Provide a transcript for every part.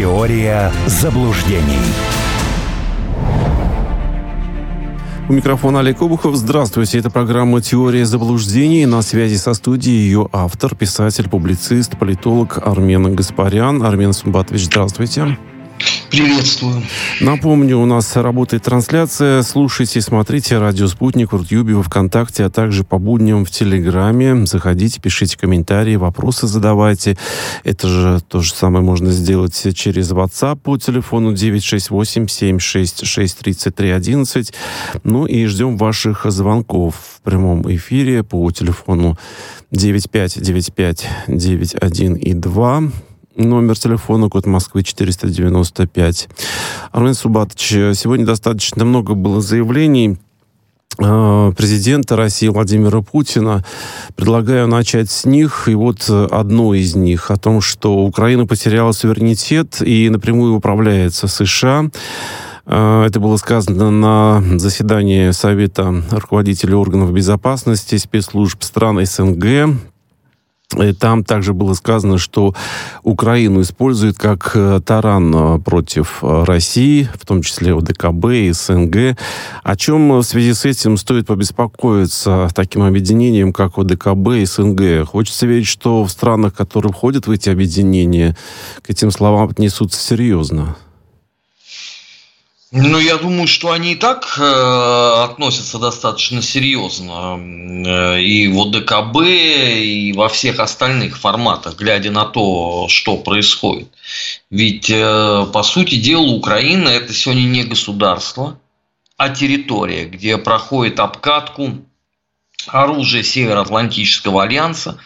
Теория заблуждений. У микрофона Олег Обухов. Здравствуйте. Это программа «Теория заблуждений». На связи со студией ее автор, писатель, публицист, политолог Армен Гаспарян. Армен Сумбатович, здравствуйте. Приветствую. Напомню, у нас работает трансляция. Слушайте, смотрите радио «Спутник» Рутюбе, во Вконтакте, а также по будням в Телеграме. Заходите, пишите комментарии, вопросы задавайте. Это же то же самое можно сделать через WhatsApp по телефону 968-766-3311. Ну и ждем ваших звонков в прямом эфире по телефону 9595 91 и 2 номер телефона, код Москвы 495. Армен Субатович, сегодня достаточно много было заявлений э, президента России Владимира Путина. Предлагаю начать с них. И вот одно из них о том, что Украина потеряла суверенитет и напрямую управляется США. Э, это было сказано на заседании Совета руководителей органов безопасности спецслужб стран СНГ и там также было сказано, что Украину используют как э, таран э, против э, России, в том числе ОДКБ и СНГ. О чем в связи с этим стоит побеспокоиться таким объединением, как ОДКБ и СНГ? Хочется верить, что в странах, которые входят в эти объединения, к этим словам отнесутся серьезно. Ну, я думаю, что они и так э, относятся достаточно серьезно э, и в ОДКБ, и во всех остальных форматах, глядя на то, что происходит. Ведь, э, по сути дела, Украина – это сегодня не государство, а территория, где проходит обкатку оружия Североатлантического альянса,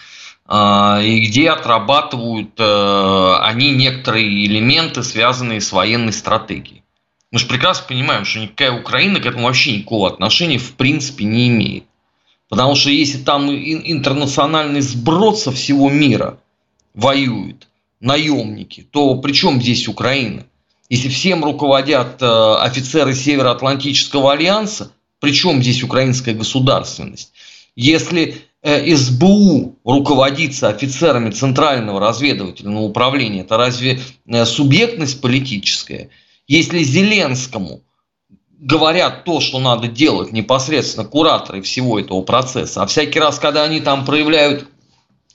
э, и где отрабатывают они некоторые элементы, связанные с военной стратегией. Мы же прекрасно понимаем, что никакая Украина к этому вообще никакого отношения в принципе не имеет. Потому что если там интернациональный сброд со всего мира воюет, наемники, то при чем здесь Украина? Если всем руководят э, офицеры Североатлантического альянса, при чем здесь украинская государственность? Если э, СБУ руководится офицерами Центрального разведывательного управления, это разве э, субъектность политическая – если Зеленскому говорят то, что надо делать непосредственно кураторы всего этого процесса, а всякий раз, когда они там проявляют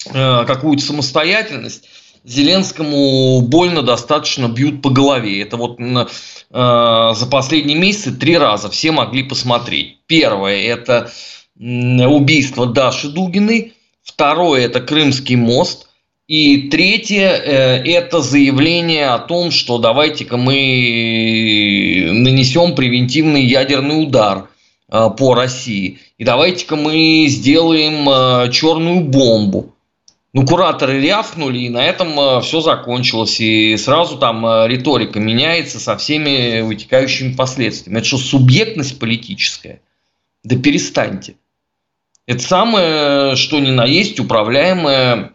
э, какую-то самостоятельность, Зеленскому больно достаточно бьют по голове. Это вот э, за последние месяцы три раза все могли посмотреть. Первое – это убийство Даши Дугиной. Второе – это Крымский мост. И третье э, – это заявление о том, что давайте-ка мы нанесем превентивный ядерный удар э, по России. И давайте-ка мы сделаем э, черную бомбу. Ну, кураторы рявкнули, и на этом все закончилось. И сразу там риторика меняется со всеми вытекающими последствиями. Это что, субъектность политическая? Да перестаньте. Это самое, что ни на есть, управляемое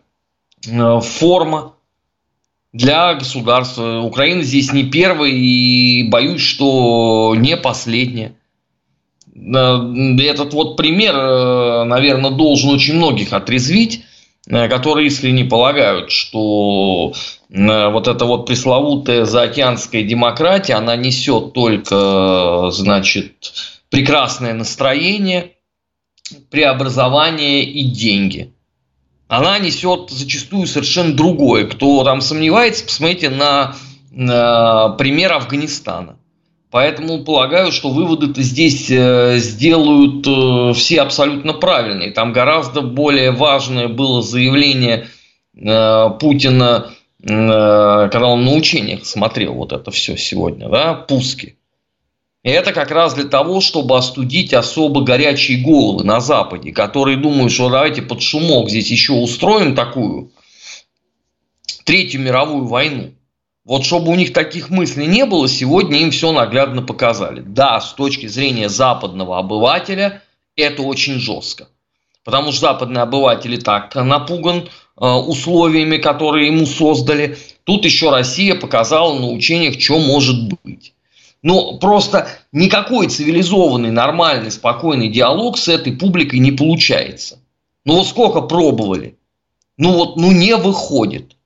форма для государства. Украина здесь не первая и боюсь, что не последняя. Э, этот вот пример, э, наверное, должен очень многих отрезвить, которые искренне полагают, что вот эта вот пресловутая заокеанская демократия, она несет только, значит, прекрасное настроение, преобразование и деньги она несет зачастую совершенно другое. Кто там сомневается, посмотрите на, на пример Афганистана. Поэтому полагаю, что выводы-то здесь э, сделают э, все абсолютно правильные. Там гораздо более важное было заявление э, Путина, когда он на учениях смотрел вот это все сегодня, да, пуски. Это как раз для того, чтобы остудить особо горячие головы на Западе, которые думают, что давайте под шумок здесь еще устроим такую Третью мировую войну. Вот чтобы у них таких мыслей не было, сегодня им все наглядно показали. Да, с точки зрения западного обывателя это очень жестко. Потому что западный обыватель и так напуган э, условиями, которые ему создали. Тут еще Россия показала на учениях, что может быть. Но просто никакой цивилизованный, нормальный, спокойный диалог с этой публикой не получается. Ну вот сколько пробовали. Ну вот, ну не выходит.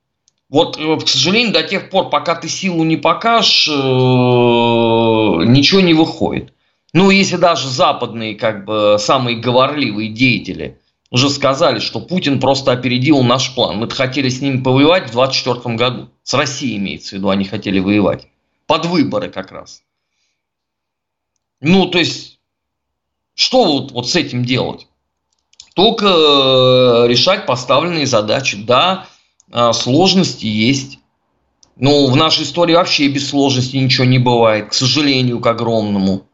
Вот, к сожалению, до тех пор, пока ты силу не покажешь, ничего не выходит. Ну, если даже западные, как бы, самые говорливые деятели уже сказали, что Путин просто опередил наш план. Мы-то хотели с ними повоевать в 2024 году. С Россией имеется в виду, они хотели воевать. Под выборы как раз. Ну, то есть, что вот, вот с этим делать? Только э, решать поставленные задачи. Да, э, сложности есть. Но в нашей истории вообще без сложности ничего не бывает, к сожалению, к огромному.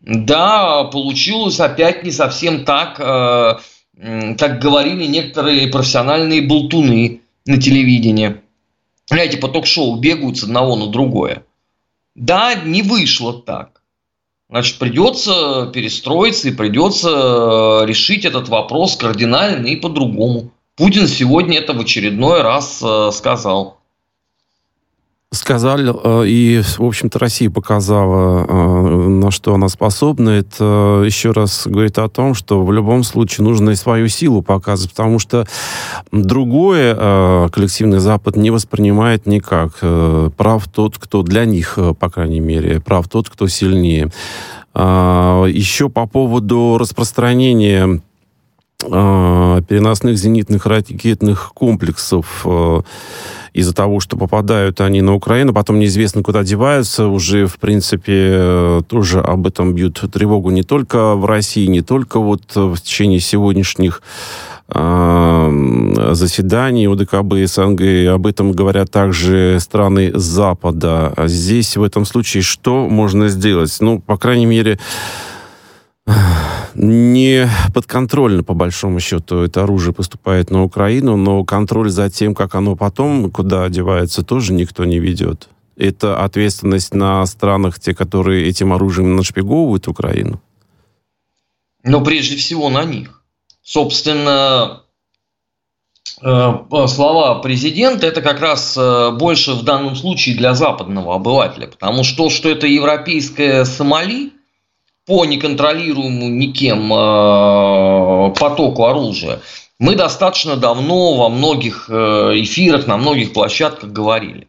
Да, получилось опять не совсем так, э, как говорили некоторые профессиональные болтуны на телевидении. Знаете, по ток-шоу бегают с одного на другое. Да, не вышло так. Значит, придется перестроиться и придется э, решить этот вопрос кардинально и по-другому. Путин сегодня это в очередной раз э, сказал сказали, э, и, в общем-то, Россия показала, на что она способна. Это еще раз говорит о том, что в любом случае нужно и свою силу показывать, потому что другое э, коллективный Запад не воспринимает никак. Прав тот, кто для них, по крайней мере, прав тот, кто сильнее. Еще по поводу распространения переносных зенитных ракетных комплексов из-за того, что попадают они на Украину, потом неизвестно, куда деваются, уже, в принципе, тоже об этом бьют тревогу не только в России, не только вот в течение сегодняшних э, заседаний ОДКБ и СНГ. Об этом говорят также страны Запада. А здесь, в этом случае, что можно сделать? Ну, по крайней мере, не подконтрольно, по большому счету, это оружие поступает на Украину, но контроль за тем, как оно потом, куда одевается, тоже никто не ведет. Это ответственность на странах, те, которые этим оружием нашпиговывают Украину? Но прежде всего на них. Собственно, э, слова президента это как раз э, больше в данном случае для западного обывателя, потому что что это европейское Сомали – по неконтролируемому никем э, потоку оружия, мы достаточно давно во многих э, эфирах, на многих площадках говорили.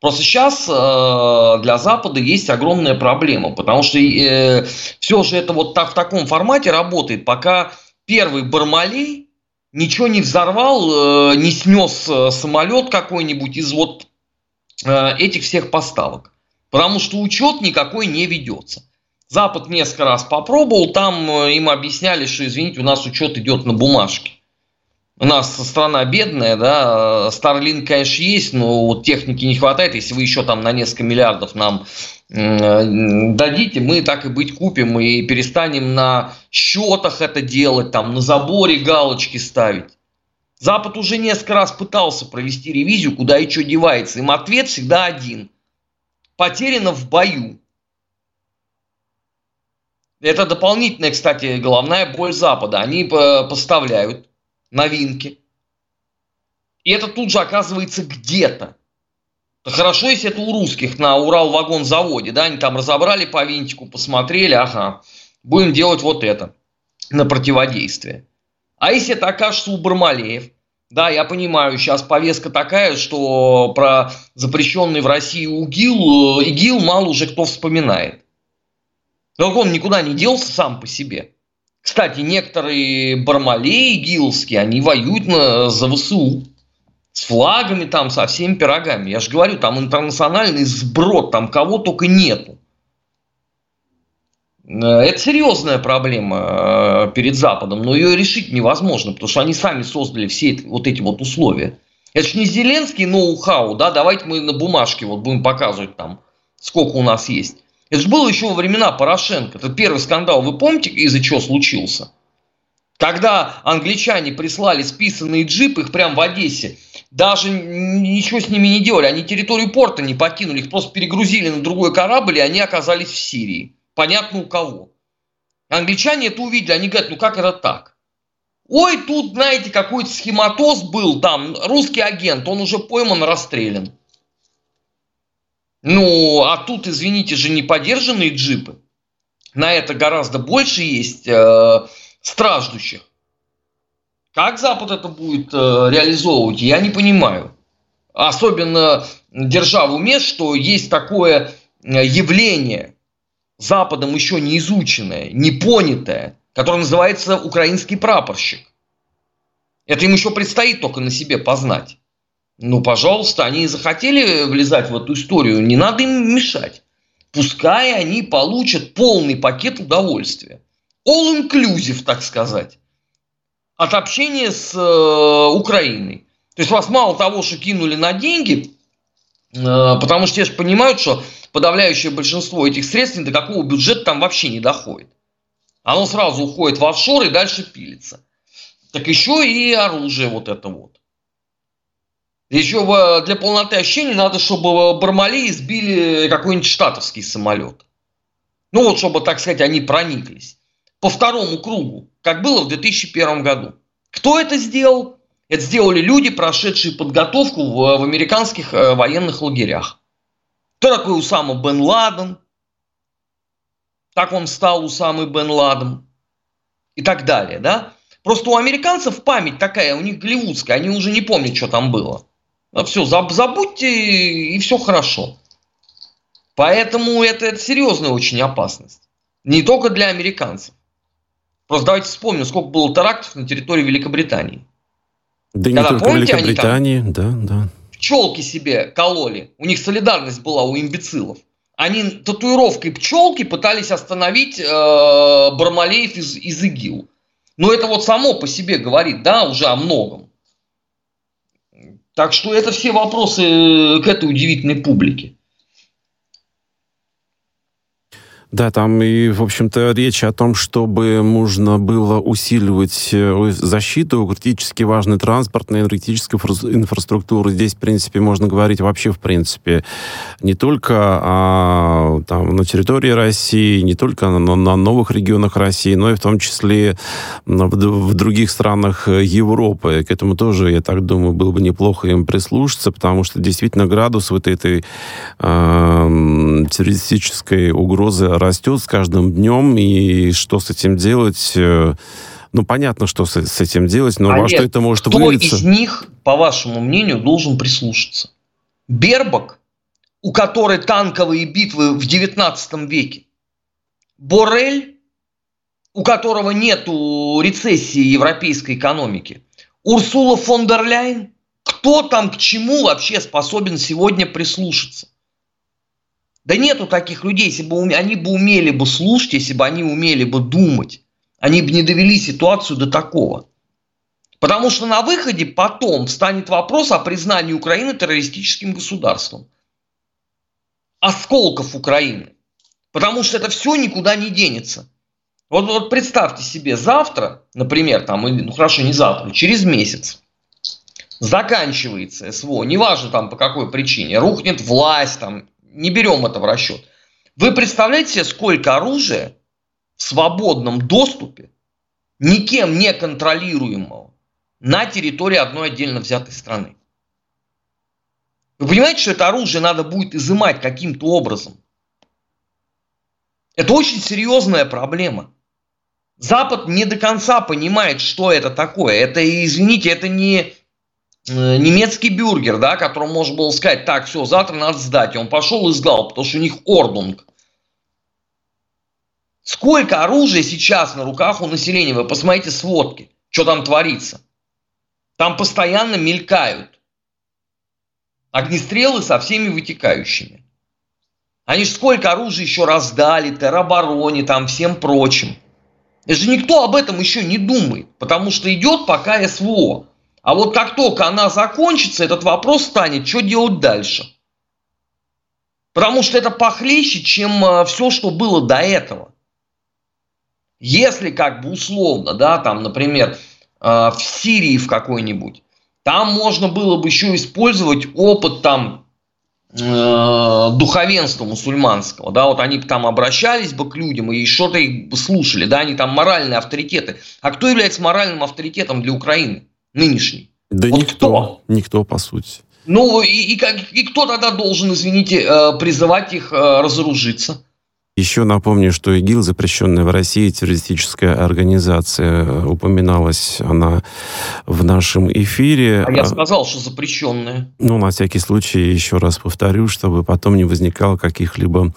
Просто сейчас э, для Запада есть огромная проблема, потому что все же это вот так, в таком формате работает, пока первый Бармалей ничего не взорвал, не снес самолет какой-нибудь из вот этих всех поставок. Потому что учет никакой не ведется. Запад несколько раз попробовал, там э, им объясняли, что, извините, у нас учет идет на бумажке. У нас страна бедная, да, Starlink, конечно, есть, но техники не хватает. Если вы еще там на несколько миллиардов нам дадите, мы так и быть купим и перестанем на счетах это делать, там на заборе галочки ставить. Запад уже несколько раз пытался провести ревизию, куда и что девается. Им ответ всегда один. Потеряно в бою. Это дополнительная, кстати, головная боль Запада. Они поставляют новинки. И это тут же оказывается где-то. Хорошо, если это у русских на Урал-вагон-заводе, да, они там разобрали по винтику, посмотрели, ага, будем делать вот это на противодействие. А если это окажется у Бармалеев, да, я понимаю, сейчас повестка такая, что про запрещенный в России УГИЛ, э, ИГИЛ мало уже кто вспоминает. Но он никуда не делся сам по себе. Кстати, некоторые бармалеи гилские, они воюют на, за ВСУ. С флагами там, со всеми пирогами. Я же говорю, там интернациональный сброд, там кого только нету. Э, это серьезная проблема э, перед Западом, но ее решить невозможно, потому что они сами создали все вот эти вот условия. Это же не Зеленский ноу-хау, да, давайте мы на бумажке вот будем показывать там, сколько у нас есть. Это же было еще во времена Порошенко. Это первый скандал, вы помните, из-за чего случился? Когда англичане прислали списанные джипы, их прямо в Одессе, даже ничего с ними не делали, они территорию порта не покинули, их просто перегрузили на другой корабль, и они оказались в Сирии. Понятно у кого. Англичане это увидели, они говорят, ну как это так? Ой, тут, знаете, какой-то схематоз был там, русский агент, он уже пойман, расстрелян. Ну, а тут, извините же, не подержанные джипы. На это гораздо больше есть э, страждущих. Как Запад это будет э, реализовывать, я не понимаю. особенно держа в уме, что есть такое явление, Западом еще не изученное, не понятое, которое называется украинский прапорщик. Это им еще предстоит только на себе познать. Ну, пожалуйста, они захотели влезать в эту историю, не надо им мешать. Пускай они получат полный пакет удовольствия. All inclusive, так сказать. От общения с э, Украиной. То есть вас мало того, что кинули на деньги, э, потому что те же понимают, что подавляющее большинство этих средств ни до какого бюджета там вообще не доходит. Оно сразу уходит в офшор и дальше пилится. Так еще и оружие вот это вот. Еще для полноты ощущения надо, чтобы Бармали сбили какой-нибудь штатовский самолет. Ну вот, чтобы, так сказать, они прониклись. По второму кругу, как было в 2001 году. Кто это сделал? Это сделали люди, прошедшие подготовку в, в американских э, военных лагерях. Кто такой Усама Бен Ладен? Так он стал Усамой Бен Ладен. И так далее, да? Просто у американцев память такая, у них голливудская, они уже не помнят, что там было. А все, забудьте, и все хорошо. Поэтому это, это серьезная очень опасность. Не только для американцев. Просто давайте вспомним, сколько было терактов на территории Великобритании. Да Когда, не только помните, Великобритании, они там да, да. Пчелки себе кололи. У них солидарность была у имбецилов. Они татуировкой пчелки пытались остановить э, Бармалеев из, из ИГИЛ. Но это вот само по себе говорит, да, уже о многом. Так что это все вопросы к этой удивительной публике. Да, там и, в общем-то, речь о том, чтобы нужно было усиливать э, защиту критически важной транспортной, энергетической инфраструктуры. Здесь, в принципе, можно говорить вообще, в принципе, не только о, там, на территории России, не только на, на новых регионах России, но и в том числе в, в других странах Европы. К этому тоже, я так думаю, было бы неплохо им прислушаться, потому что действительно градус вот этой э, террористической угрозы растет с каждым днем, и что с этим делать... Э, ну, понятно, что с, с этим делать, но Олег, во что это может кто вылиться? из них, по вашему мнению, должен прислушаться? Бербак, у которой танковые битвы в 19 веке? Борель, у которого нету рецессии европейской экономики? Урсула фон дер Ляйн? Кто там к чему вообще способен сегодня прислушаться? Да нету таких людей, если бы они бы умели бы слушать, если бы они умели бы думать, они бы не довели ситуацию до такого. Потому что на выходе потом встанет вопрос о признании Украины террористическим государством. Осколков Украины. Потому что это все никуда не денется. Вот, вот представьте себе, завтра, например, там, ну хорошо, не завтра, через месяц заканчивается СВО, неважно там по какой причине, рухнет власть, там, не берем это в расчет. Вы представляете себе, сколько оружия в свободном доступе, никем не контролируемого, на территории одной отдельно взятой страны? Вы понимаете, что это оружие надо будет изымать каким-то образом? Это очень серьезная проблема. Запад не до конца понимает, что это такое. Это, извините, это не немецкий бюргер, да, которому можно было сказать, так, все, завтра надо сдать. И он пошел и сдал, потому что у них ордунг. Сколько оружия сейчас на руках у населения? Вы посмотрите сводки, что там творится. Там постоянно мелькают огнестрелы со всеми вытекающими. Они же сколько оружия еще раздали, теробороне, там всем прочим. И же никто об этом еще не думает, потому что идет пока СВО. А вот как только она закончится, этот вопрос станет, что делать дальше. Потому что это похлеще, чем э, все, что было до этого. Если как бы условно, да, там, например, э, в Сирии в какой-нибудь, там можно было бы еще использовать опыт там э, духовенства мусульманского, да, вот они там обращались бы к людям и что-то их слушали, да, они там моральные авторитеты. А кто является моральным авторитетом для Украины? Нынешний? Да вот никто, кто? никто, по сути. Ну, и, и, как, и кто тогда должен, извините, э, призывать их э, разоружиться? Еще напомню, что ИГИЛ, запрещенная в России террористическая организация, упоминалась она в нашем эфире. А я сказал, что запрещенная. Ну, на всякий случай еще раз повторю, чтобы потом не возникало каких-либо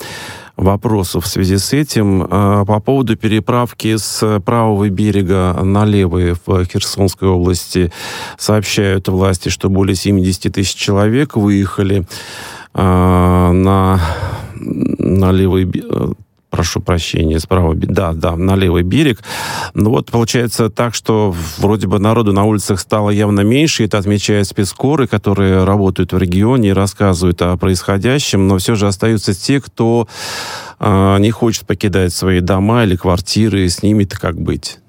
вопросов в связи с этим. А, по поводу переправки с правого берега на левый в Херсонской области сообщают власти, что более 70 тысяч человек выехали а, на на левый э, прошу прощения, справа, да, да, на левый берег. Ну вот получается так, что вроде бы народу на улицах стало явно меньше, это отмечают спецкоры, которые работают в регионе и рассказывают о происходящем, но все же остаются те, кто э, не хочет покидать свои дома или квартиры, с ними-то как быть?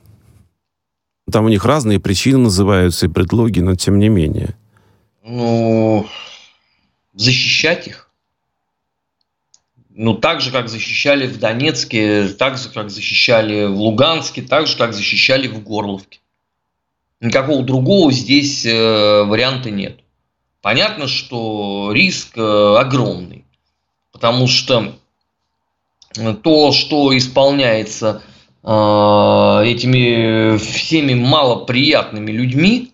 Там у них разные причины называются и предлоги, но тем не менее. Ну, защищать их ну, так же, как защищали в Донецке, так же, как защищали в Луганске, так же, как защищали в Горловке. Никакого другого здесь э, варианта нет. Понятно, что риск э, огромный, потому что то, что исполняется э, этими всеми малоприятными людьми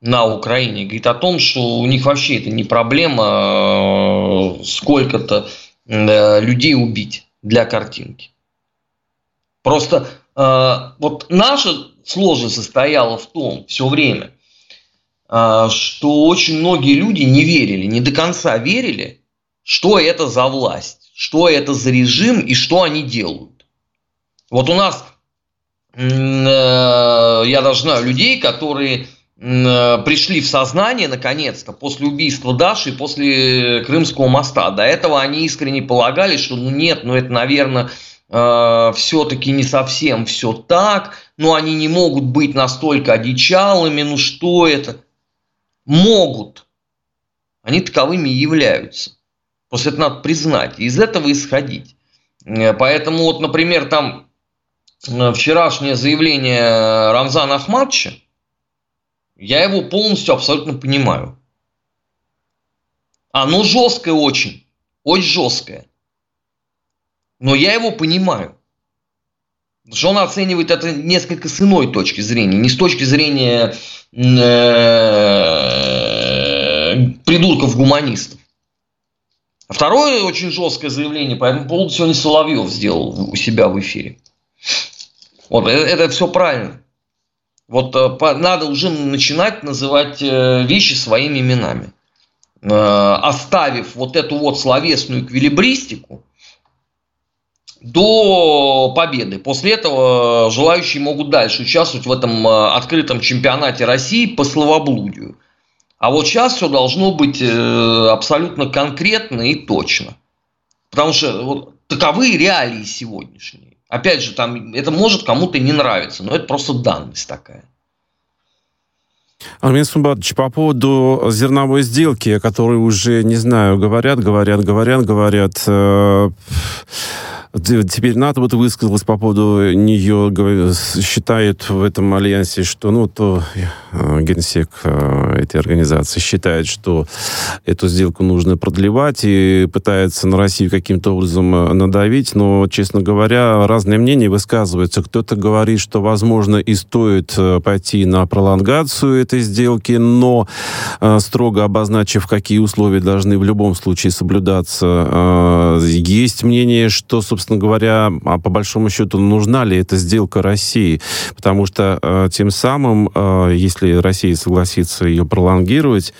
на Украине, говорит о том, что у них вообще это не проблема сколько-то Э, людей убить для картинки. Просто э, вот наша сложность состояла в том все время, э, что очень многие люди не верили, не до конца верили, что это за власть, что это за режим и что они делают. Вот у нас, я даже знаю людей, которые Э, пришли в сознание наконец-то после убийства Даши и после Крымского моста. До этого они искренне полагали, что ну нет, ну это, наверное, э, все-таки не совсем все так, но они не могут быть настолько одичалыми, ну что это? Могут. Они таковыми и являются. Просто это надо признать, из этого исходить. Э, поэтому вот, например, там вчерашнее заявление Рамзана Ахматовича, я его полностью абсолютно понимаю. Оно жесткое очень, очень жесткое. Но я его понимаю. Потому что он оценивает это несколько с иной точки зрения. Не с точки зрения э, придурков-гуманистов. А второе очень жесткое заявление по этому поводу сегодня Соловьев сделал у себя в эфире. Вот, это, это все правильно. Вот э, надо уже начинать называть э, вещи своими именами. Э, оставив вот эту вот словесную эквилибристику до победы. После этого желающие могут дальше участвовать в этом открытом чемпионате России по словоблудию. А вот сейчас все должно быть абсолютно конкретно и точно. Потому что вот таковы реалии сегодняшние. Опять же, там это может кому-то не нравиться, но это просто данность такая. Армен Сумбатович, по поводу зерновой сделки, о которой уже, не знаю, говорят, говорят, говорят, говорят. Теперь НАТО вот высказалась по поводу нее, считает в этом альянсе, что, ну, то э, генсек э, этой организации считает, что эту сделку нужно продлевать и пытается на Россию каким-то образом э, надавить, но, честно говоря, разные мнения высказываются. Кто-то говорит, что, возможно, и стоит пойти на пролонгацию этой сделки, но строго обозначив, какие условия должны в любом случае соблюдаться. Есть мнение, что, собственно, собственно говоря, а по большому счету, нужна ли эта сделка России? Потому что э, тем самым, э, если Россия согласится ее пролонгировать,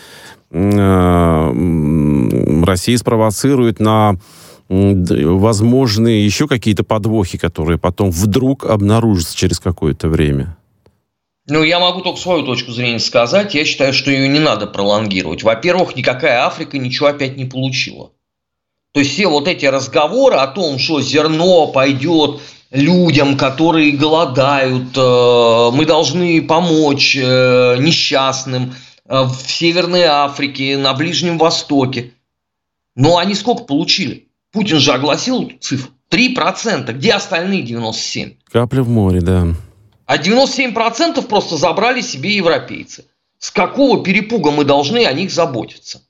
э, Россия спровоцирует на возможные еще какие-то подвохи, которые потом вдруг обнаружатся через какое-то время. Ну, я могу только свою точку зрения сказать. Я считаю, что ее не надо пролонгировать. Во-первых, никакая Африка ничего опять не получила. То есть все вот эти разговоры о том, что зерно пойдет людям, которые голодают, э, мы должны помочь э, несчастным э, в Северной Африке, на Ближнем Востоке. Но они сколько получили? Путин же огласил цифру. 3%. Где остальные 97%? Капля в море, да. А 97% просто забрали себе европейцы. С какого перепуга мы должны о них заботиться?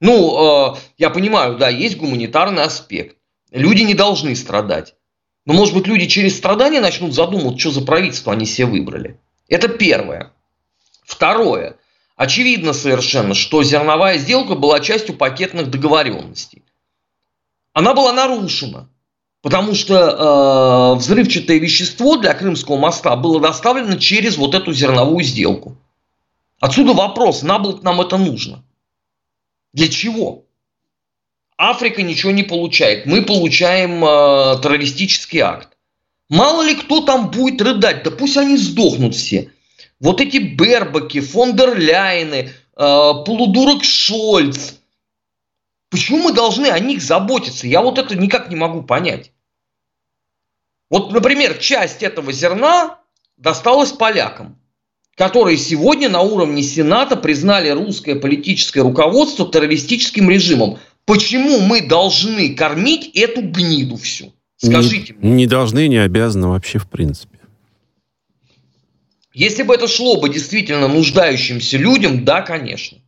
Ну, э, я понимаю, да, есть гуманитарный аспект. Люди не должны страдать. Но, может быть, люди через страдания начнут задумывать, что за правительство они себе выбрали. Это первое. Второе. Очевидно совершенно, что зерновая сделка была частью пакетных договоренностей. Она была нарушена, потому что э, взрывчатое вещество для Крымского моста было доставлено через вот эту зерновую сделку. Отсюда вопрос, наблок нам это нужно. Для чего? Африка ничего не получает. Мы получаем э, террористический акт. Мало ли кто там будет рыдать, да пусть они сдохнут все. Вот эти Бербаки, фон дер Ляйны, э, полудурок Шольц. Почему мы должны о них заботиться? Я вот это никак не могу понять. Вот, например, часть этого зерна досталась полякам, которые сегодня на уровне Сената признали русское политическое руководство террористическим режимом. Почему мы должны кормить эту гниду всю? Скажите не, мне. Не должны, не обязаны вообще в принципе. Если бы это шло бы действительно нуждающимся людям, да, конечно.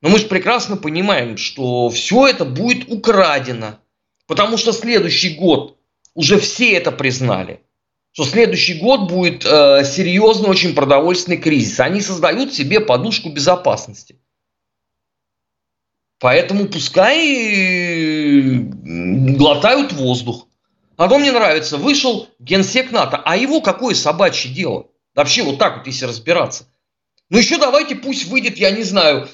Но мы же прекрасно понимаем, что все это будет украдено. Потому что следующий год, уже все это признали, что следующий год будет э, серьезный очень продовольственный кризис. Они создают себе подушку безопасности. Поэтому пускай глотают воздух. А то мне нравится, вышел генсек НАТО, а его какое собачье дело? Вообще вот так вот, если разбираться. Ну еще давайте пусть выйдет, я не знаю,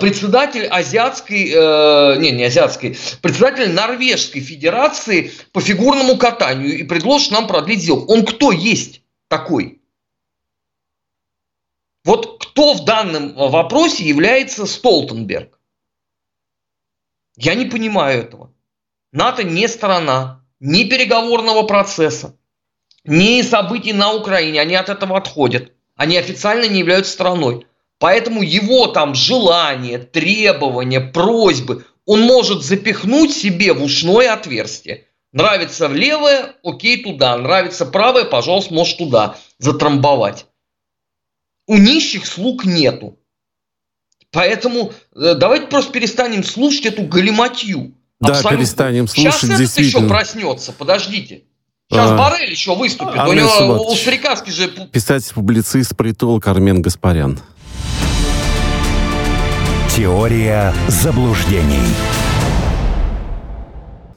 председатель азиатской, э, не, не азиатской, председатель Норвежской Федерации по фигурному катанию и предложит нам продлить сделку. Он кто есть такой? Вот кто в данном вопросе является Столтенберг? Я не понимаю этого. НАТО не сторона ни переговорного процесса ни событий на Украине, они от этого отходят. Они официально не являются страной. Поэтому его там желания, требования, просьбы он может запихнуть себе в ушное отверстие. Нравится левое, окей, туда. Нравится правое, пожалуйста, можешь туда затрамбовать. У нищих слуг нету. Поэтому э, давайте просто перестанем слушать эту галиматью. Да, Абсолютно. перестанем слушать, Сейчас этот еще проснется, подождите. Сейчас а, Барель еще выступит. А, у него у Старикаски же... Писатель-публицист, политолог Армен Гаспарян. Теория заблуждений.